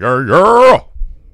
Yeah, yeah.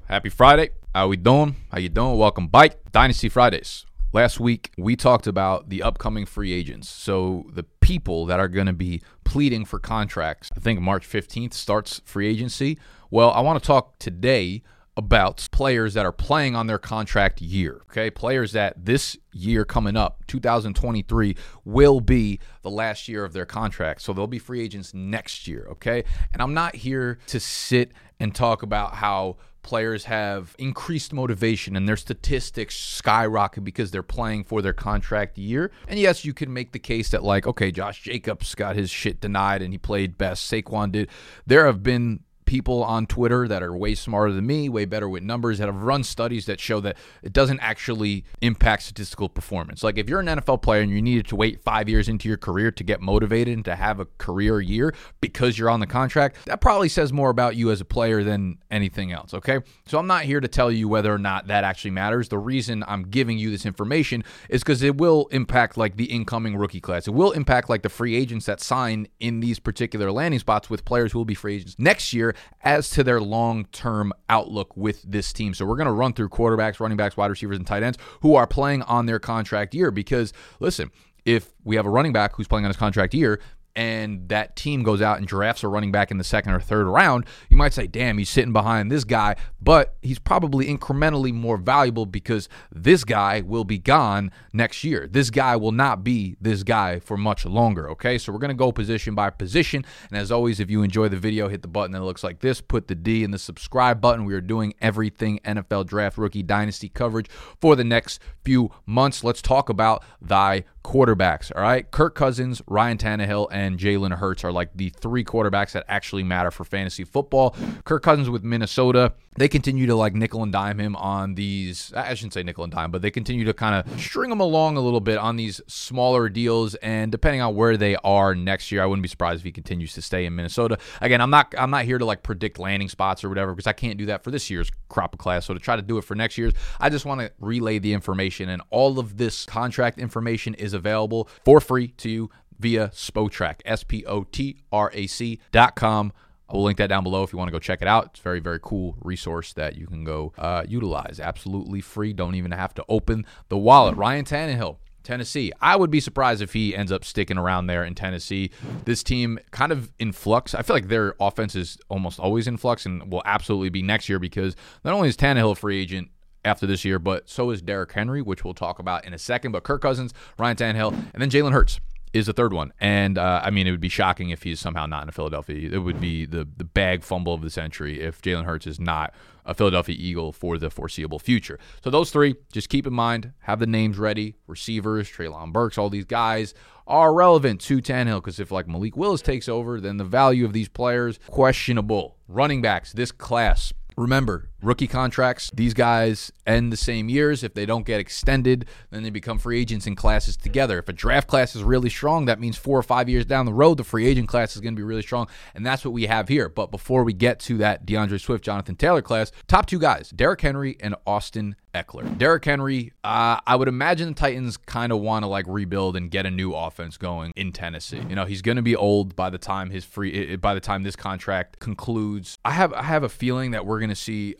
Happy Friday. How we doing? How you doing? Welcome back. Dynasty Fridays. Last week we talked about the upcoming free agents. So the people that are going to be pleading for contracts. I think March 15th starts free agency. Well, I want to talk today about players that are playing on their contract year. Okay, players that this year coming up, 2023, will be the last year of their contract. So they'll be free agents next year. Okay, and I'm not here to sit and talk about how players have increased motivation and their statistics skyrocket because they're playing for their contract year. And yes, you can make the case that, like, okay, Josh Jacobs got his shit denied and he played best. Saquon did. There have been people on Twitter that are way smarter than me, way better with numbers, that have run studies that show that it doesn't actually impact statistical performance. Like if you're an NFL player and you needed to wait five years into your career to get motivated and to have a career year because you're on the contract, that probably says more about you as a player than anything else. Okay. So I'm not here to tell you whether or not that actually matters. The reason I'm giving you this information is because it will impact like the incoming rookie class. It will impact like the free agents that sign in these particular landing spots with players who will be free agents next year as to their long term outlook with this team. So we're going to run through quarterbacks, running backs, wide receivers, and tight ends who are playing on their contract year because, listen, if we have a running back who's playing on his contract year, and that team goes out and drafts a running back in the second or third round, you might say, damn, he's sitting behind this guy, but he's probably incrementally more valuable because this guy will be gone next year. This guy will not be this guy for much longer, okay? So we're going to go position by position. And as always, if you enjoy the video, hit the button that looks like this, put the D in the subscribe button. We are doing everything NFL Draft Rookie Dynasty coverage for the next few months. Let's talk about thy quarterbacks, all right? Kirk Cousins, Ryan Tannehill, and Jalen Hurts are like the three quarterbacks that actually matter for fantasy football. Kirk Cousins with Minnesota, they continue to like nickel and dime him on these, I shouldn't say nickel and dime, but they continue to kind of string him along a little bit on these smaller deals. And depending on where they are next year, I wouldn't be surprised if he continues to stay in Minnesota. Again, I'm not, I'm not here to like predict landing spots or whatever because I can't do that for this year's crop of class. So to try to do it for next year's, I just want to relay the information. And all of this contract information is available for free to you via Spotrac, S P O T R A C dot com. I will link that down below if you want to go check it out. It's a very, very cool resource that you can go uh, utilize. Absolutely free. Don't even have to open the wallet. Ryan Tannehill. Tennessee. I would be surprised if he ends up sticking around there in Tennessee. This team kind of in flux. I feel like their offense is almost always in flux and will absolutely be next year because not only is Tannehill a free agent, after this year, but so is Derrick Henry, which we'll talk about in a second. But Kirk Cousins, Ryan Tannehill, and then Jalen Hurts is the third one. And uh, I mean, it would be shocking if he's somehow not in Philadelphia. It would be the the bag fumble of the century if Jalen Hurts is not a Philadelphia Eagle for the foreseeable future. So those three, just keep in mind, have the names ready. Receivers, Treylon Burks, all these guys are relevant to Tannehill because if like Malik Willis takes over, then the value of these players questionable. Running backs, this class. Remember, rookie contracts, these guys end the same years. If they don't get extended, then they become free agents in classes together. If a draft class is really strong, that means four or five years down the road, the free agent class is going to be really strong. And that's what we have here. But before we get to that D'Andre Swift, Jonathan Taylor class, top two guys, Derrick Henry and Austin Ekeler. Derrick Henry, uh, I would imagine the Titans kind of want to like rebuild and get a new offense going in Tennessee. You know, he's going to be old by the time his free by the time this contract concludes. I have I have a feeling that we're going to see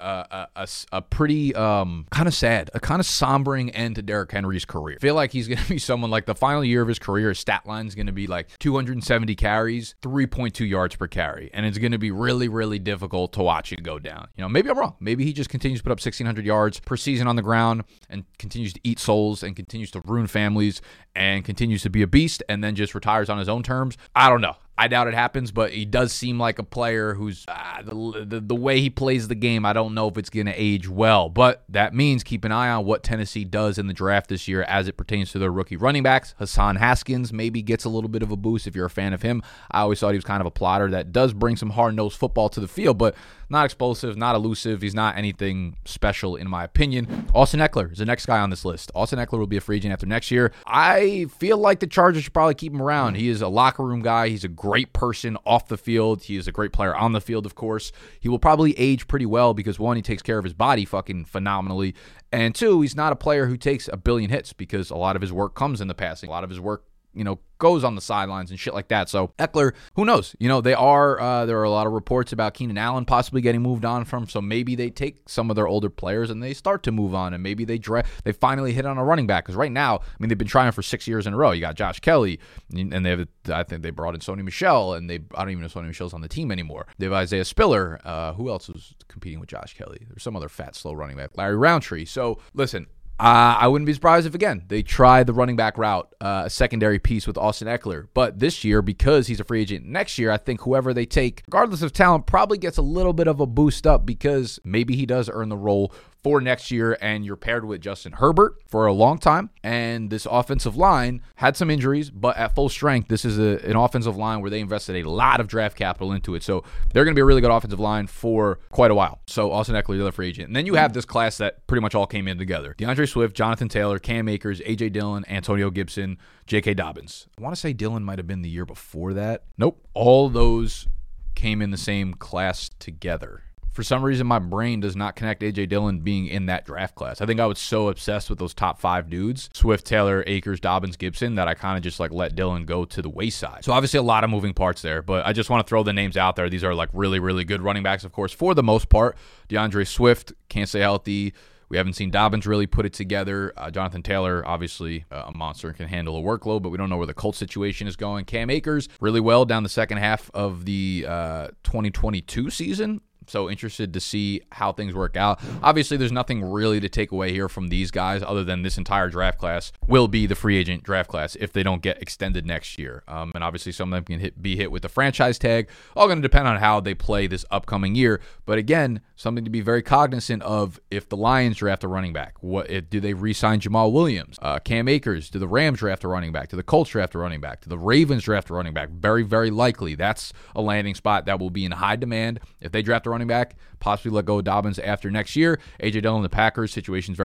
a, a, pretty um, kind of sad, a kind of sombering end to Derrick Henry's career. I feel like he's going to be someone like the final year of his career. His stat line is going to be like 270 carries, 3.2 yards per carry, and it's going to be really really difficult to watch it go down. You know, maybe I'm wrong. Maybe he just continues to put up 1600 yards per season on the ground and continues to eat souls and continues to ruin families and continues to be a beast and then just retires on his own terms. I don't know. I doubt it happens, but he does seem like a player who's uh, the, the, the way he plays the game. I don't know if it's going to age well, but that means keep an eye on what Tennessee does in the draft this year as it pertains to their rookie running backs. Hassan Haskins maybe gets a little bit of a boost if you're a fan of him. I always thought he was kind of a plotter that does bring some hard nosed football to the field, but not explosive, not elusive. He's not anything special in my opinion. Austin Ekeler is the next guy on this list. Austin Ekeler will be a free agent after next year. I feel like the Chargers should probably keep him around. He is a locker room guy. He's a great person off the field. He is a great player on the field, of course. He will probably age pretty well because one, he takes care of his body fucking phenomenally. And two, he's not a player who takes a billion hits because a lot of his work comes in the passing. A lot of his work you know, goes on the sidelines and shit like that. So Ekeler, who knows? You know, they are uh, there are a lot of reports about Keenan Allen possibly getting moved on from. So maybe they take some of their older players and they start to move on, and maybe they draft they finally hit on a running back because right now, I mean, they've been trying for six years in a row. You got Josh Kelley, and they have I think they brought in Sony Michel, and they I don't even know if Sony Michel's on the team anymore. They have Isaiah Spiller. Uh, who else was competing with Josh Kelley? There's some other fat slow running back, Larry Rountree. So listen, uh, I wouldn't be surprised if again they try the running back route, uh, a secondary piece with Austin Ekeler. But this year, because he's a free agent, next year I think whoever they take, regardless of talent, probably gets a little bit of a boost up because maybe he does earn the role for next year, and you're paired with Justin Herbert for a long time. And this offensive line had some injuries, but at full strength, this is a, an offensive line where they invested a lot of draft capital into it. So they're going to be a really good offensive line for quite a while. So Austin Ekeler, the other free agent. And then you have this class that pretty much all came in together D'Andre Swift, Jonathan Taylor, Cam Akers, A.J. Dillon, Antonio Gibson, J.K. Dobbins. I want to say Dillon might have been the year before that. Nope. All those came in the same class together for some reason my brain does not connect AJ Dillon being in that draft class. I think I was so obsessed with those top five dudes, Swift, Taylor, Akers, Dobbins, Gibson, that I kind of just like let Dillon go to the wayside. So obviously a lot of moving parts there, but I just want to throw the names out there. These are like really, really good running backs, of course, for the most part. D'Andre Swift can't stay healthy. We haven't seen Dobbins really put it together. Uh, Jonathan Taylor, obviously uh, a monster and can handle a workload, but we don't know where the Colts situation is going. Cam Akers, really well down the second half of the uh, 2022 season. So interested to see how things work out. Obviously, there's nothing really to take away here from these guys other than this entire draft class will be the free agent draft class if they don't get extended next year. Um, and obviously, some of them can hit, be hit with the franchise tag. All going to depend on how they play this upcoming year. But again, something to be very cognizant of if the Lions draft a running back. What if, do they re-sign Jamaal Williams, uh, Cam Akers? Do the Rams draft a running back? Do the Colts draft a running back? Do the Ravens draft a running back? Very, very likely. That's a landing spot that will be in high demand if they draft a running back, possibly let go of Dobbins after next year. AJ Dillon, the Packers situation's very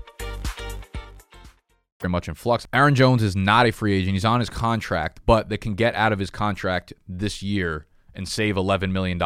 very much in flux. Aaron Jones is not a free agent. He's on his contract, but they can get out of his contract this year and save $11 million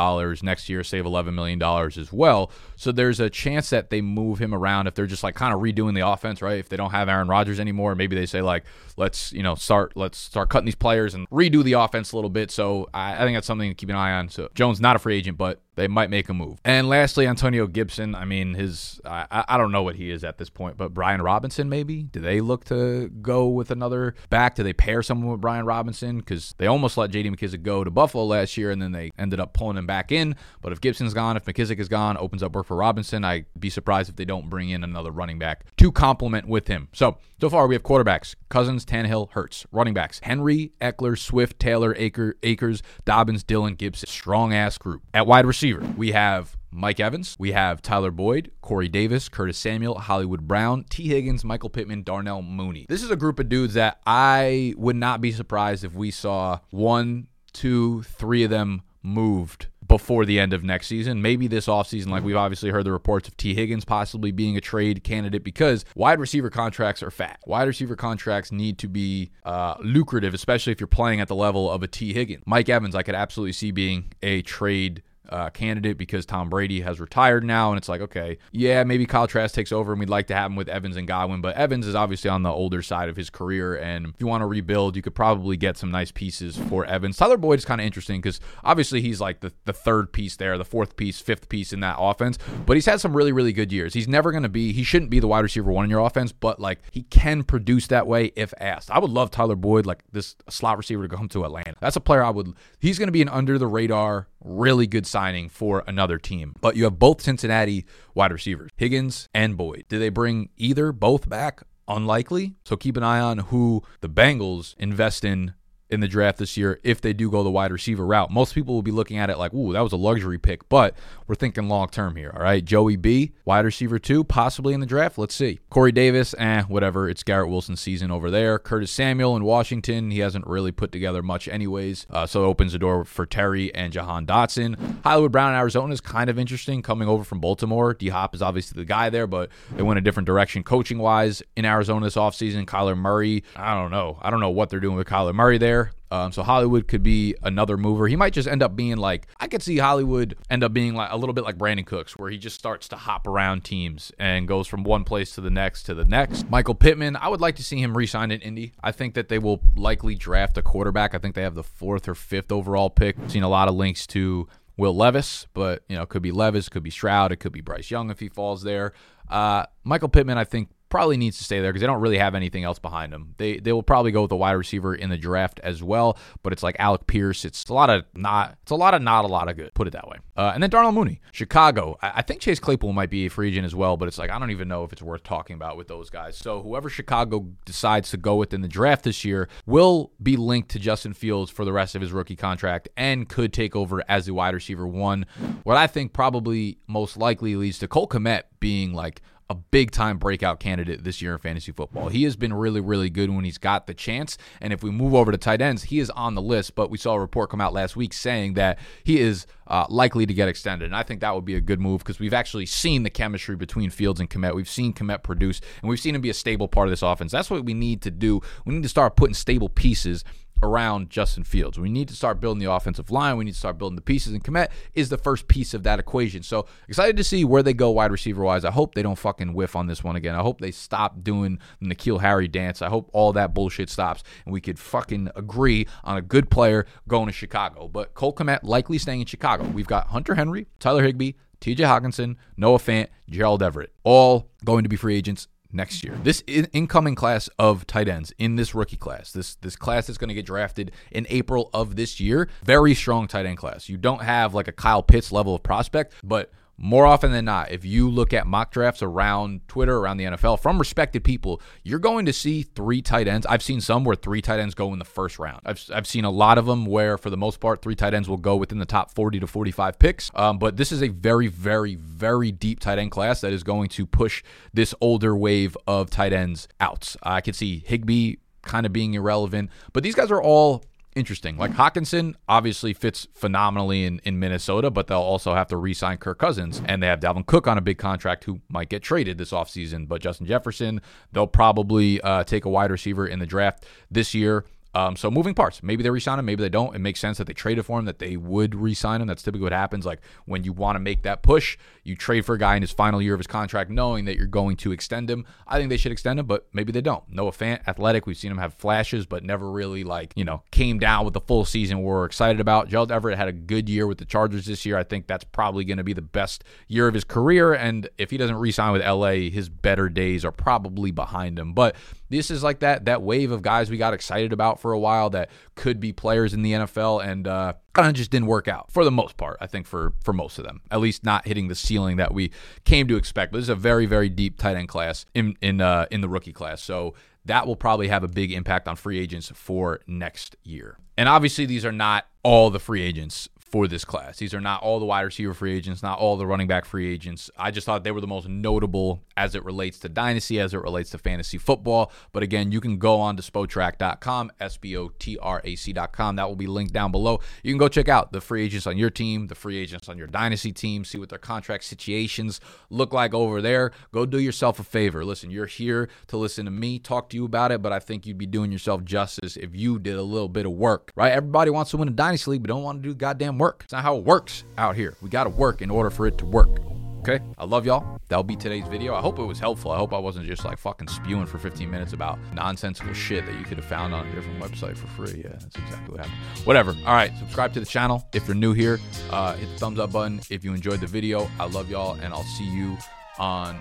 next year, save $11 million as well. So there's a chance that they move him around if they're just like kind of redoing the offense, right? If they don't have Aaron Rodgers anymore, maybe they say like, let's, you know, start, let's start cutting these players and redo the offense a little bit. So I, I think that's something to keep an eye on. So Jones, not a free agent, but they might make a move. And lastly, Antonio Gibson. I mean, his I, I don't know what he is at this point, but Brian Robinson maybe. Do they look to go with another back? Do they pair someone with Brian Robinson? Because they almost let J.D. McKissic go to Buffalo last year, and then they ended up pulling him back in. But if Gibson's gone, if McKissic is gone, opens up work for Robinson. I'd be surprised if they don't bring in another running back to complement with him. So so far we have quarterbacks: Cousins, Tannehill, Hurts. Running backs: Henry, Ekeler, Swift, Taylor, Aker, Akers, Dobbins, Dillon, Gibson. Strong ass group. At wide receiver receiver. We have Mike Evans, we have Tyler Boyd, Corey Davis, Curtis Samuel, Hollywood Brown, Tee Higgins, Michael Pittman, Darnell Mooney. This is a group of dudes that I would not be surprised if we saw one, two, three of them moved before the end of next season. Maybe this offseason, like we've obviously heard the reports of Tee Higgins possibly being a trade candidate because wide receiver contracts are fat. Wide receiver contracts need to be uh, lucrative, especially if you're playing at the level of a Tee Higgins. Mike Evans, I could absolutely see being a trade uh, candidate because Tom Brady has retired now, and it's like, okay, yeah, maybe Kyle Trask takes over, and we'd like to have him with Evans and Godwin, but Evans is obviously on the older side of his career, and if you want to rebuild, you could probably get some nice pieces for Evans. Tyler Boyd is kind of interesting because obviously he's like the, the third piece there, the fourth piece, fifth piece in that offense, but he's had some really, really good years. He's never going to be, he shouldn't be the wide receiver one in your offense, but like he can produce that way if asked. I would love Tyler Boyd, like this slot receiver, to come to Atlanta. That's a player I would, he's going to be an under the radar, really good signing for another team. But you have both Cincinnati wide receivers, Higgins and Boyd. Do they bring either, both back? Unlikely. So keep an eye on who the Bengals invest in in the draft this year if they do go the wide receiver route. Most people will be looking at it like, ooh, that was a luxury pick, but we're thinking long term here. All right. Joey B, wide receiver two, possibly in the draft. Let's see. Corey Davis, eh, whatever. It's Garrett Wilson's season over there. Curtis Samuel in Washington, he hasn't really put together much, anyways. Uh, so it opens the door for Terry and Jahan Dotson. Hollywood Brown in Arizona is kind of interesting coming over from Baltimore. D Hop is obviously the guy there, but they went a different direction coaching wise in Arizona this offseason. Kyler Murray, I don't know. I don't know what they're doing with Kyler Murray there. Um, so Hollywood could be another mover. He might just end up being like I could see Hollywood end up being like a little bit like Brandin Cooks, where he just starts to hop around teams and goes from one place to the next to the next. Michael Pittman, I would like to see him re-sign in Indy. I think that they will likely draft a quarterback. I think they have the fourth or fifth overall pick. Seen a lot of links to Will Levis, but you know, could be Levis, could be Stroud, it could be Bryce Young if he falls there. Uh, Michael Pittman, I think, probably needs to stay there because they don't really have anything else behind them. They they will probably go with a wide receiver in the draft as well, but it's like Alec Pierce. It's a lot of not. It's a lot of not a lot of good. Put it that way. Uh, and then Darnell Mooney, Chicago. I, I, think Chase Claypool might be a free agent as well, but it's like I don't even know if it's worth talking about with those guys. So whoever Chicago decides to go with in the draft this year will be linked to Justin Fields for the rest of his rookie contract and could take over as the wide receiver one. What I think probably most likely leads to Cole Kmet being like a big time breakout candidate this year in fantasy football. He has been really, really good when he's got the chance. And if we move over to tight ends, he is on the list. But we saw a report come out last week saying that he is uh, likely to get extended. And I think that would be a good move because we've actually seen the chemistry between Fields and Kmet. We've seen Kmet produce, and we've seen him be a stable part of this offense. That's what we need to do. We need to start putting stable pieces around Justin Fields. We need to start building the offensive line. We need to start building the pieces, and Kmet is the first piece of that equation. So excited to see where they go wide receiver wise. I hope they don't fucking whiff on this one again. I hope they stop doing the N'Keal Harry dance. I hope all that bullshit stops and we could fucking agree on a good player going to Chicago. But Cole Kmet likely staying in Chicago. We've got Hunter Henry, Tyler Higbee, TJ Hockenson, Noah Fant, Gerald Everett, all going to be free agents next year. This in- incoming class of tight ends in this rookie class, this this class is going to get drafted in April of this year. Very strong tight end class. You don't have like a Kyle Pitts level of prospect, but more often than not, if you look at mock drafts around Twitter, around the NFL, from respected people, you're going to see three tight ends. I've seen some where three tight ends go in the first round. I've, I've seen a lot of them where, for the most part, three tight ends will go within the top 40 to 45 picks. Um, but this is a very, very, very deep tight end class that is going to push this older wave of tight ends out. I can see Higbee kind of being irrelevant, but these guys are all interesting. Like Hockenson obviously fits phenomenally in, in Minnesota, but they'll also have to re sign Kirk Cousins. And they have Dalvin Cook on a big contract who might get traded this offseason. But Justin Jefferson, they'll probably uh, take a wide receiver in the draft this year. Um, so moving parts. Maybe they resign him, maybe they don't. It makes sense that they traded for him, that they would resign him. That's typically what happens. Like when you want to make that push, you trade for a guy in his final year of his contract, knowing that you're going to extend him. I think they should extend him, but maybe they don't. Noah Fant, athletic. We've seen him have flashes, but never really like you know came down with the full season we're excited about. Gerald Everett had a good year with the Chargers this year. I think that's probably going to be the best year of his career. And if he doesn't resign with LA, his better days are probably behind him. But this is like that that wave of guys we got excited about for a while that could be players in the NFL and uh, kind of just didn't work out for the most part. I think for for most of them, at least not hitting the ceiling that we came to expect. But this is a very very deep tight end class in in uh, in the rookie class, so that will probably have a big impact on free agents for next year. And obviously, these are not all the free agents for this class. These are not all the wide receiver free agents, not all the running back free agents. I just thought they were the most notable as it relates to dynasty, as it relates to fantasy football. But again, you can go on to spotrac.com, S B O T R A C.com. That will be linked down below. You can go check out the free agents on your team, the free agents on your dynasty team, see what their contract situations look like over there. Go do yourself a favor. Listen, you're here to listen to me talk to you about it, but I think you'd be doing yourself justice if you did a little bit of work, right? Everybody wants to win a dynasty league, but don't want to do goddamn work. It's not how it works out here. We got to work in order for it to work. Okay, I love y'all. That'll be today's video. I hope it was helpful. I hope I wasn't just like fucking spewing for 15 minutes about nonsensical shit that you could have found on a different website for free. Yeah, that's exactly what happened. Whatever. All right, subscribe to the channel if you're new here. Uh, hit the thumbs up button if you enjoyed the video. I love y'all, and I'll see you on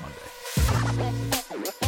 Monday.